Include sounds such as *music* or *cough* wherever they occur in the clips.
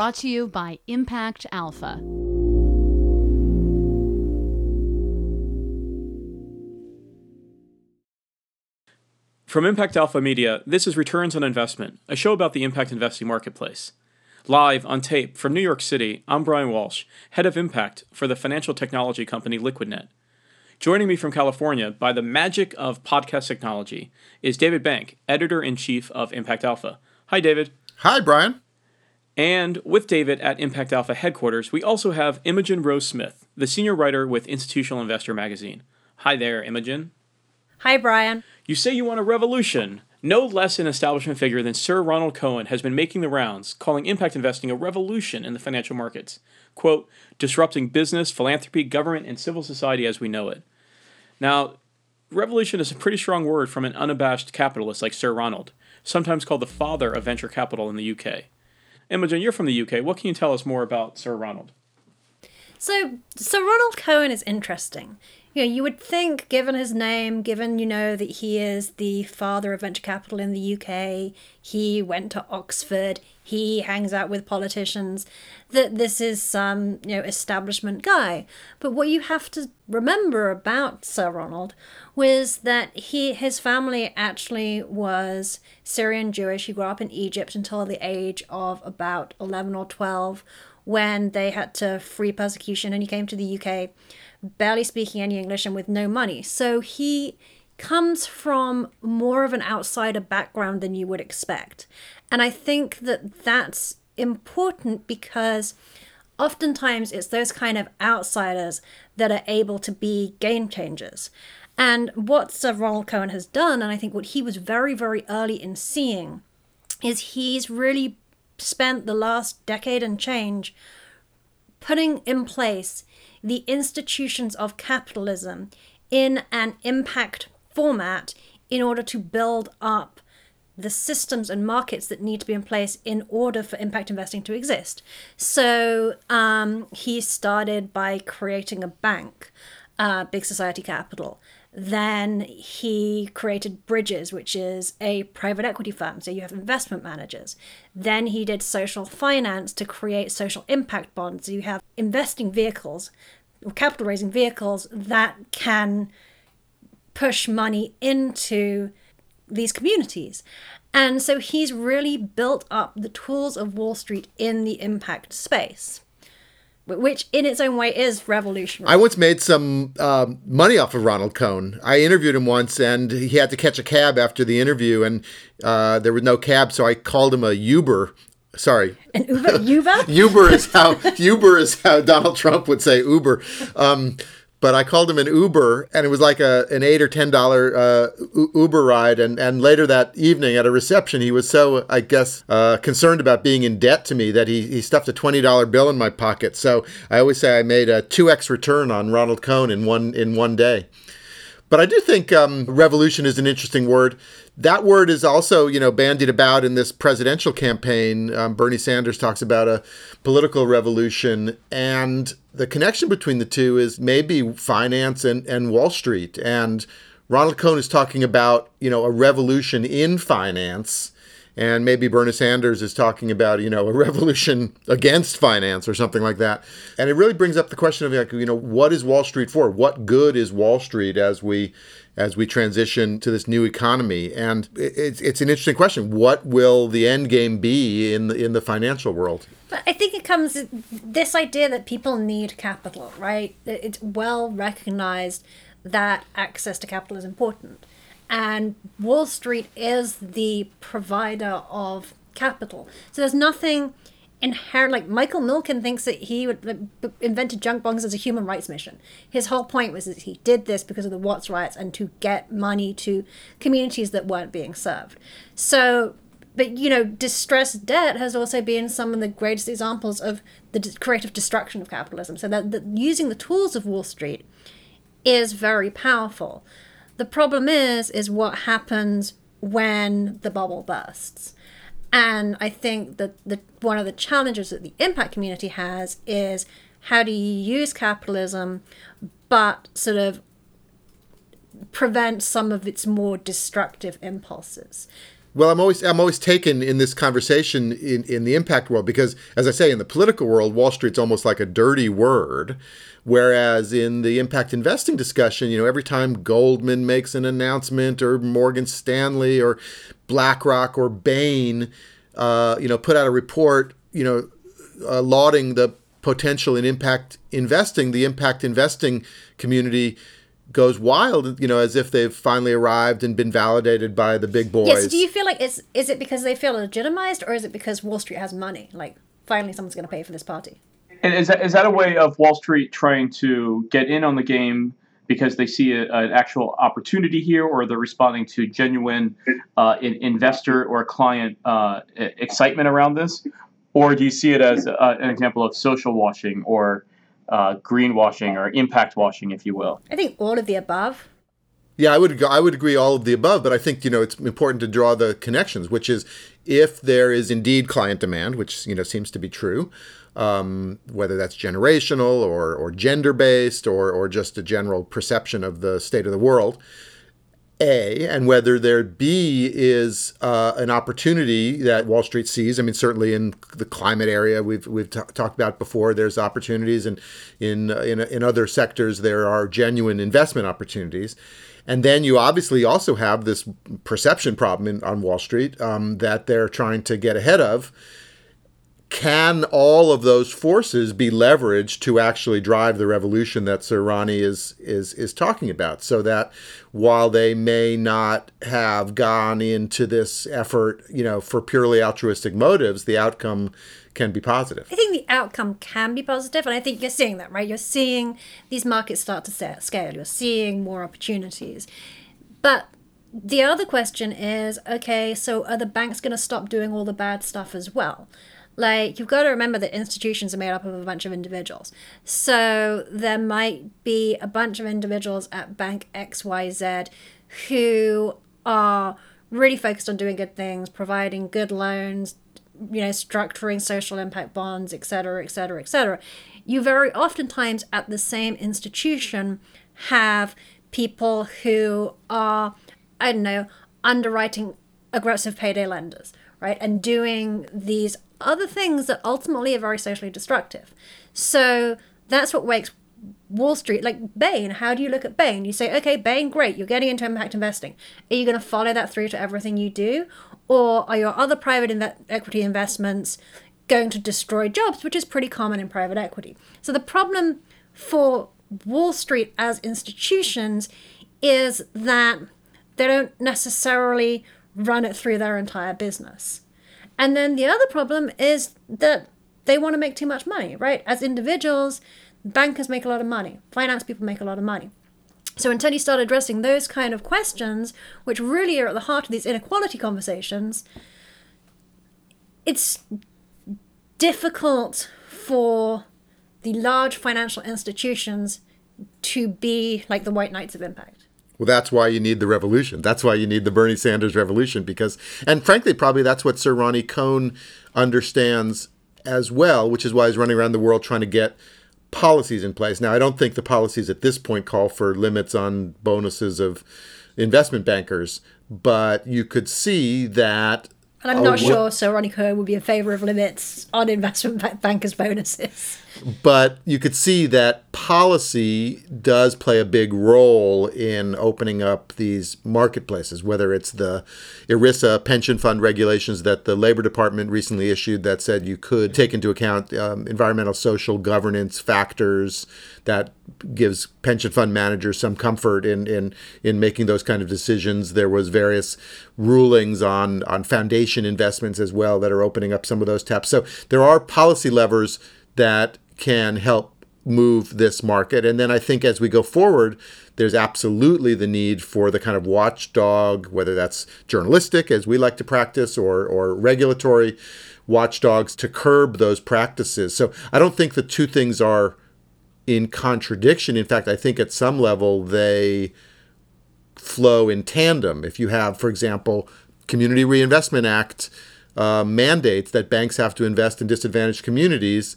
brought to you by Impact Alpha. From Impact Alpha Media, this is Returns on Investment, a show about the impact investing marketplace. Live on tape from New York City, I'm Brian Walsh, head of impact for the financial technology company LiquidNet. Joining me from California by the magic of podcast technology is David Bank, editor in chief of Impact Alpha. Hi, David. Hi, Brian. And with David at Impact Alpha headquarters, we also have Imogen Rose Smith, the senior writer with Institutional Investor magazine. Hi there, Imogen. Hi, Brian. You say you want a revolution. No less an establishment figure than Sir Ronald Cohen has been making the rounds, calling impact investing a revolution in the financial markets. Quote, disrupting business, philanthropy, government, and civil society as we know it. Now, revolution is a pretty strong word from an unabashed capitalist like Sir Ronald, sometimes called the father of venture capital in the UK. Imogen, you're from the UK. What can you tell us more about Sir Ronald? So, Sir Ronald Cohen is interesting. You know, you would think, given his name, given, you know, that he is the father of venture capital in the UK, he went to Oxford, he hangs out with politicians, that this is some, you know, establishment guy. But what you have to remember about Sir Ronald was that he his family actually was Syrian Jewish. He grew up in Egypt until the age of about 11 or 12 when they had to flee persecution and he came to the UK barely speaking any English and with no money. So he comes from more of an outsider background than you would expect. And I think that that's important because oftentimes it's those kind of outsiders that are able to be game changers. And what Sir Ronald Cohen has done, and I think what he was very, very early in seeing, is he's really spent the last decade and change putting in place the institutions of capitalism in an impact format in order to build up the systems and markets that need to be in place in order for impact investing to exist. So um, he started by creating a bank, uh, Big Society Capital. Then he created Bridges, which is a private equity firm. So you have investment managers. Then he did social finance to create social impact bonds. So you have investing vehicles or capital raising vehicles that can push money into these communities. And so he's really built up the tools of Wall Street in the impact space which in its own way is revolutionary. I once made some um, money off of Ronald Cohen. I interviewed him once, and he had to catch a cab after the interview, and uh, there was no cab, so I called him a Uber. Sorry, an Uber. Uber. *laughs* Uber is how Uber is how Donald Trump would say Uber. Um, but I called him an Uber, and it was like a an eight or ten dollar uh, Uber ride. And and later that evening at a reception, he was so I guess uh, concerned about being in debt to me that he he stuffed a twenty dollar bill in my pocket. So I always say I made a two x return on Ronald Cohen in one in one day. But I do think um, revolution is an interesting word. That word is also, you know, bandied about in this presidential campaign. Um, Bernie Sanders talks about a political revolution, and the connection between the two is maybe finance and, and Wall Street. And Ronald Cohen is talking about, you know, a revolution in finance and maybe Bernie Sanders is talking about you know a *laughs* revolution against finance or something like that. And it really brings up the question of like you know what is Wall Street for? What good is Wall Street as we as we transition to this new economy? And it's it's an interesting question. What will the end game be in the in the financial world? But I think it comes this idea that people need capital, right? It's well recognized that access to capital is important and Wall Street is the provider of capital. So there's nothing inherent. Like Michael Milken thinks that he would, like, invented junk bonds as a human rights mission. His whole point was that he did this because of the Watts riots and to get money to communities that weren't being served. So. But you know, distressed debt has also been some of the greatest examples of the creative destruction of capitalism. So that, that using the tools of Wall Street is very powerful. The problem is, is what happens when the bubble bursts. And I think that the one of the challenges that the impact community has is how do you use capitalism, but sort of prevent some of its more destructive impulses. Well, I'm always I'm always taken in this conversation in, in the impact world because, as I say, in the political world, Wall Street's almost like a dirty word. Whereas in the impact investing discussion, you know, every time Goldman makes an announcement or Morgan Stanley or BlackRock or Bain, uh, you know, put out a report, you know, uh, lauding the potential in impact investing, the impact investing community goes wild, you know, as if they've finally arrived and been validated by the big boys. Yes. Do you feel like it's is it because they feel legitimized, or is it because Wall Street has money? Like finally, someone's going to pay for this party. And is that, is that a way of Wall Street trying to get in on the game because they see a, an actual opportunity here, or they're responding to genuine uh, in, investor or client uh, excitement around this? Or do you see it as a, an example of social washing or uh, greenwashing or impact washing, if you will? I think all of the above. Yeah, I would I would agree all of the above, but I think you know it's important to draw the connections, which is if there is indeed client demand, which you know seems to be true, um, whether that's generational or or gender based or or just a general perception of the state of the world, a, and whether there B is uh, an opportunity that Wall Street sees. I mean, certainly in the climate area we've we've t- talked about before, there's opportunities, and in in in other sectors there are genuine investment opportunities. And then you obviously also have this perception problem in, on Wall Street um, that they're trying to get ahead of can all of those forces be leveraged to actually drive the revolution that Sir Ronnie is is is talking about? So that while they may not have gone into this effort, you know, for purely altruistic motives, the outcome can be positive. I think the outcome can be positive, and I think you're seeing that, right? You're seeing these markets start to scale. You're seeing more opportunities, but the other question is okay so are the banks going to stop doing all the bad stuff as well like, you've got to remember that institutions are made up of a bunch of individuals. So, there might be a bunch of individuals at Bank XYZ who are really focused on doing good things, providing good loans, you know, structuring social impact bonds, et cetera, et cetera, et cetera. You very oftentimes at the same institution have people who are, I don't know, underwriting aggressive payday lenders, right? And doing these other things that ultimately are very socially destructive. So that's what wakes Wall Street, like Bain, how do you look at Bain? You say, okay, Bain, great, you're getting into impact investing. Are you going to follow that through to everything you do? Or are your other private equity investments going to destroy jobs, which is pretty common in private equity? So the problem for Wall Street as institutions is that they don't necessarily run it through their entire business. And then the other problem is that they want to make too much money, right? As individuals, bankers make a lot of money, finance people make a lot of money. So until you start addressing those kind of questions, which really are at the heart of these inequality conversations, it's difficult for the large financial institutions to be like the white knights of impact. Well, that's why you need the revolution. That's why you need the Bernie Sanders revolution because, and frankly, probably that's what Sir Ronnie Cohen understands as well, which is why he's running around the world trying to get policies in place. Now, I don't think the policies at this point call for limits on bonuses of investment bankers, but you could see that. And I'm not sure Sir Ronnie Cohen would be in favor of limits on investment bankers' bonuses but you could see that policy does play a big role in opening up these marketplaces, whether it's the ERISA pension fund regulations that the Labor Department recently issued that said you could take into account um, environmental, social governance factors that gives pension fund managers some comfort in, in, in making those kind of decisions. There was various rulings on, on foundation investments as well that are opening up some of those taps. So there are policy levers that can help move this market. And then I think as we go forward, there's absolutely the need for the kind of watchdog, whether that's journalistic, as we like to practice, or, or regulatory watchdogs to curb those practices. So I don't think the two things are in contradiction. In fact, I think at some level they flow in tandem. If you have, for example, Community Reinvestment Act uh, mandates that banks have to invest in disadvantaged communities,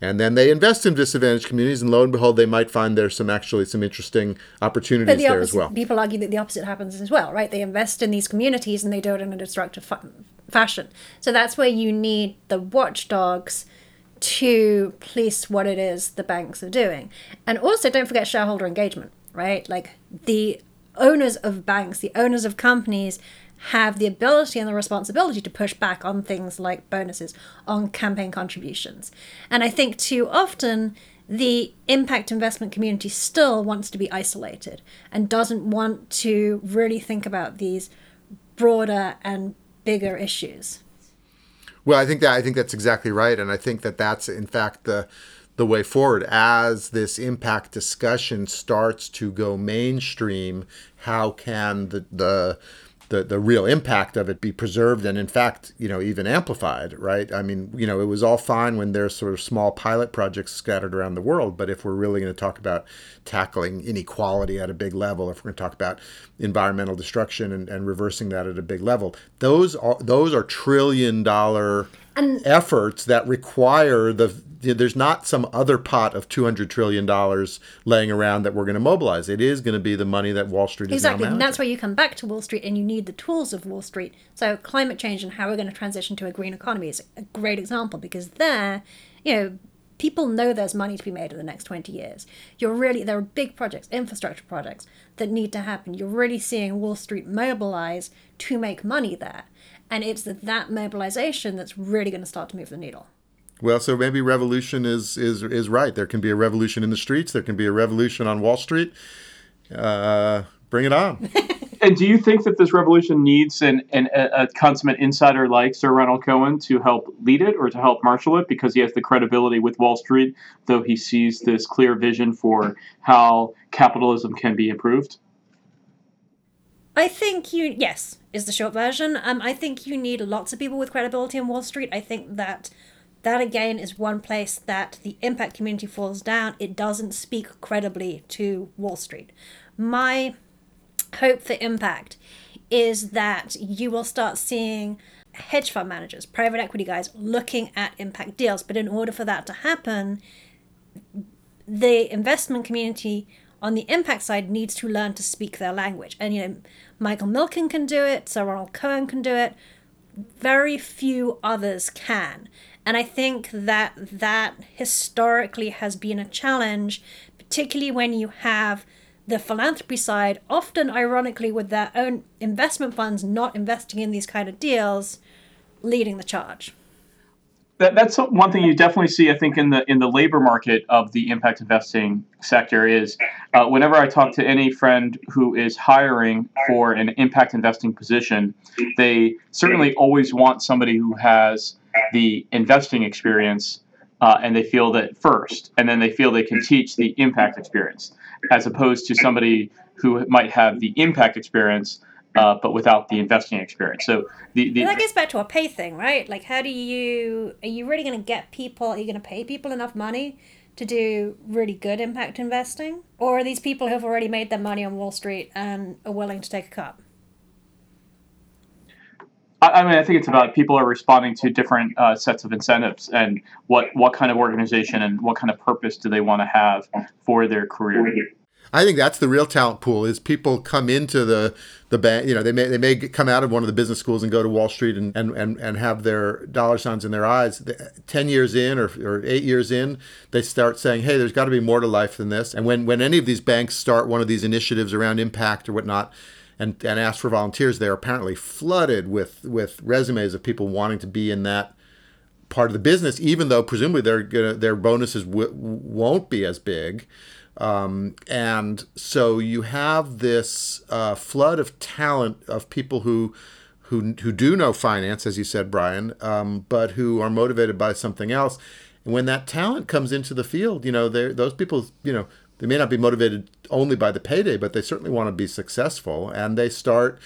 and then they invest in disadvantaged communities, and lo and behold, they might find there's some actually some interesting opportunities the there opposite, as well. People argue that the opposite happens as well, right? They invest in these communities and they do it in a destructive fa- fashion. So that's where you need the watchdogs to police what it is the banks are doing. And also, don't forget shareholder engagement, right? Like the owners of banks, the owners of companies have the ability and the responsibility to push back on things like bonuses, on campaign contributions. And I think too often the impact investment community still wants to be isolated and doesn't want to really think about these broader and bigger issues. Well, I think that I think that's exactly right, and I think that that's in fact the the way forward as this impact discussion starts to go mainstream. How can the the the, the real impact of it be preserved and in fact you know even amplified right? I mean you know it was all fine when there's sort of small pilot projects scattered around the world but if we're really going to talk about tackling inequality at a big level if we're going to talk about environmental destruction and, and reversing that at a big level those are those are trillion dollar And- efforts that require the there's not some other pot of 200 trillion dollars laying around that we're going to mobilize it is going to be the money that wall street is Exactly, and that's where you come back to Wall Street and you need the tools of Wall Street. So climate change and how we're going to transition to a green economy is a great example because there, you know, people know there's money to be made in the next 20 years. You're really there are big projects, infrastructure projects that need to happen. You're really seeing Wall Street mobilize to make money there. And it's that mobilization that's really going to start to move the needle. Well, so maybe revolution is is is right. There can be a revolution in the streets. There can be a revolution on Wall Street. Uh, bring it on. *laughs* And do you think that this revolution needs an, an a, a consummate insider like Sir Ronald Cohen to help lead it or to help marshal it because he has the credibility with Wall Street, though he sees this clear vision for how capitalism can be improved? I think you yes is the short version. Um, I think you need lots of people with credibility on Wall Street. I think that that again is one place that the impact community falls down. It doesn't speak credibly to Wall Street. My hope for impact is that you will start seeing hedge fund managers, private equity guys looking at impact deals. But in order for that to happen, the investment community on the impact side needs to learn to speak their language. And you know, Michael Milken can do it, Sir Ronald Cohen can do it. Very few others can. And I think that that historically has been a challenge, particularly when you have the philanthropy side, often ironically with their own investment funds not investing in these kind of deals, leading the charge. That, that's one thing you definitely see, I think, in the in the labor market of the impact investing sector is uh, whenever I talk to any friend who is hiring for an impact investing position, they certainly always want somebody who has the investing experience, uh, and they feel that first, and then they feel they can teach the impact experience, as opposed to somebody who might have the impact experience. Uh, but without the investing experience, so the, the that goes back to a pay thing, right? Like, how do you are you really going to get people? Are you going to pay people enough money to do really good impact investing, or are these people who have already made their money on Wall Street and are willing to take a cut? I, I mean, I think it's about people are responding to different uh, sets of incentives and what what kind of organization and what kind of purpose do they want to have for their career. I think that's the real talent pool is people come into the the bank, you know, they may they may come out of one of the business schools and go to Wall Street and and, and, and have their dollar signs in their eyes. Ten years in or, or eight years in, they start saying, "Hey, there's got to be more to life than this." And when when any of these banks start one of these initiatives around impact or whatnot, and and ask for volunteers, they're apparently flooded with with resumes of people wanting to be in that part of the business, even though presumably their their bonuses w- won't be as big. Um, and so you have this uh, flood of talent of people who, who, who do know finance, as you said, Brian, um, but who are motivated by something else. And when that talent comes into the field, you know, those people, you know, they may not be motivated only by the payday, but they certainly want to be successful, and they start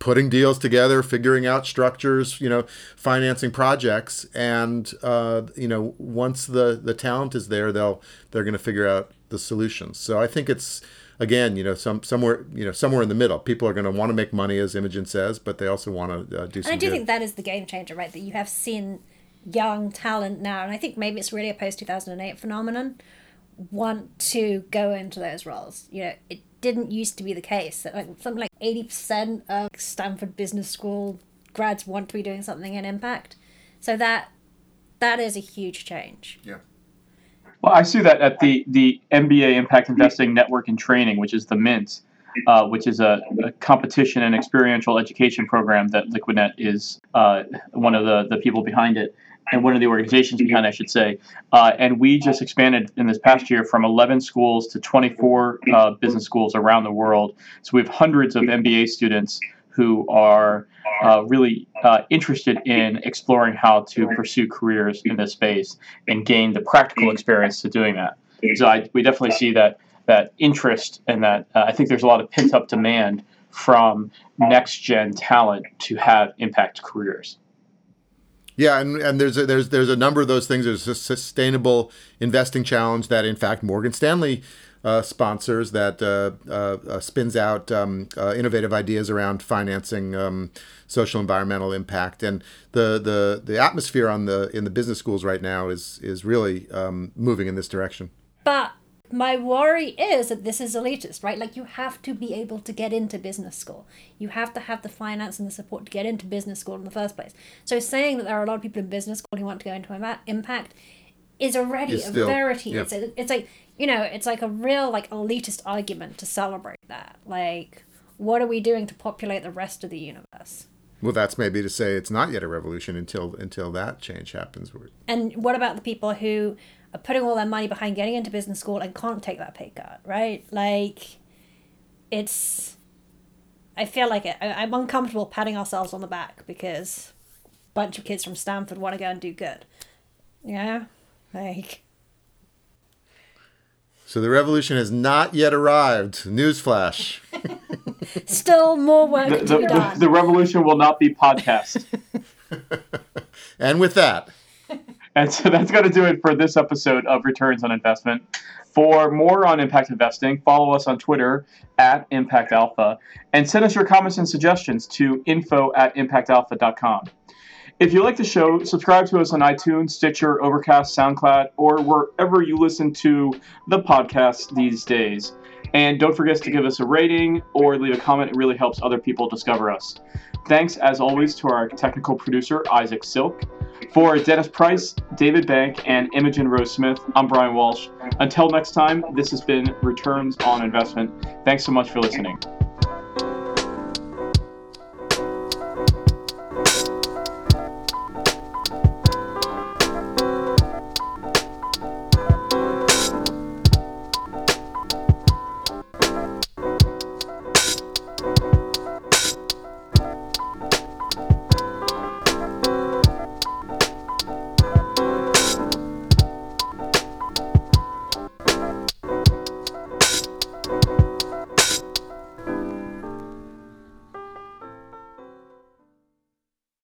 putting deals together, figuring out structures, you know, financing projects, and uh, you know, once the the talent is there, they'll they're going to figure out the solutions. So I think it's again, you know, some somewhere you know somewhere in the middle. People are going to want to make money, as Imogen says, but they also want to uh, do. And some I do good. think that is the game changer, right? That you have seen young talent now, and I think maybe it's really a post 2008 phenomenon, want to go into those roles. You know, it didn't used to be the case. That like something like 80% of Stanford Business School grads want to be doing something in impact. So that that is a huge change. Yeah. Well, I see that at the the MBA Impact Investing Network and Training, which is the MIINT, uh, which is a, a, competition and experiential education program that Liquidnet is uh, one of the, the people behind it and one of the organizations behind, I should say. Uh, and we just expanded in this past year from 11 schools to 24 uh, business schools around the world. So we have hundreds of MBA students who are uh, really uh, interested in exploring how to pursue careers in this space and gain the practical experience to doing that. So I, we definitely see that that interest and that uh, I think there's a lot of pent up demand from next gen talent to have impact careers. Yeah, and, and there's a, there's there's a number of those things. There's a sustainable investing challenge that, in fact, Morgan Stanley uh, sponsors that uh, uh, uh spins out um, uh, innovative ideas around financing um, social environmental impact. And the, the the atmosphere on the in the business schools right now is is really um, moving in this direction. But my worry is that this is elitist, right? Like you have to be able to get into business school. You have to have the finance and the support to get into business school in the first place. So saying that there are a lot of people in business school who want to go into impact is already it's a still, verity. It's, a, it's like you know, it's like a real like elitist argument to celebrate that. Like, what are we doing to populate the rest of the universe? Well, that's maybe to say it's not yet a revolution until until that change happens. And what about the people who are putting all their money behind getting into business school and can't take that pay cut, right? Like, it's. I feel like it, I'm uncomfortable patting ourselves on the back because a bunch of kids from Stanford want to go and do good. Yeah? Like. So the revolution has not yet arrived. Newsflash. *laughs* Still more work the, to the, be done. The, the revolution will not be podcast. *laughs* *laughs* and with that. And so that's going to do it for this episode of Returns on Investment. For more on impact investing, follow us on Twitter at Impact Alpha and send us your comments and suggestions to info at impactalpha.com. If you like the show, subscribe to us on iTunes, Stitcher, Overcast, SoundCloud, or wherever you listen to the podcast these days. And don't forget to give us a rating or leave a comment. It really helps other people discover us. Thanks, as always, to our technical producer, Isaac Silk. For Dennis Price, David Bank, and Imogen Rose Smith, I'm Brian Walsh. Until next time, this has been Returns on Investment. Thanks so much for listening.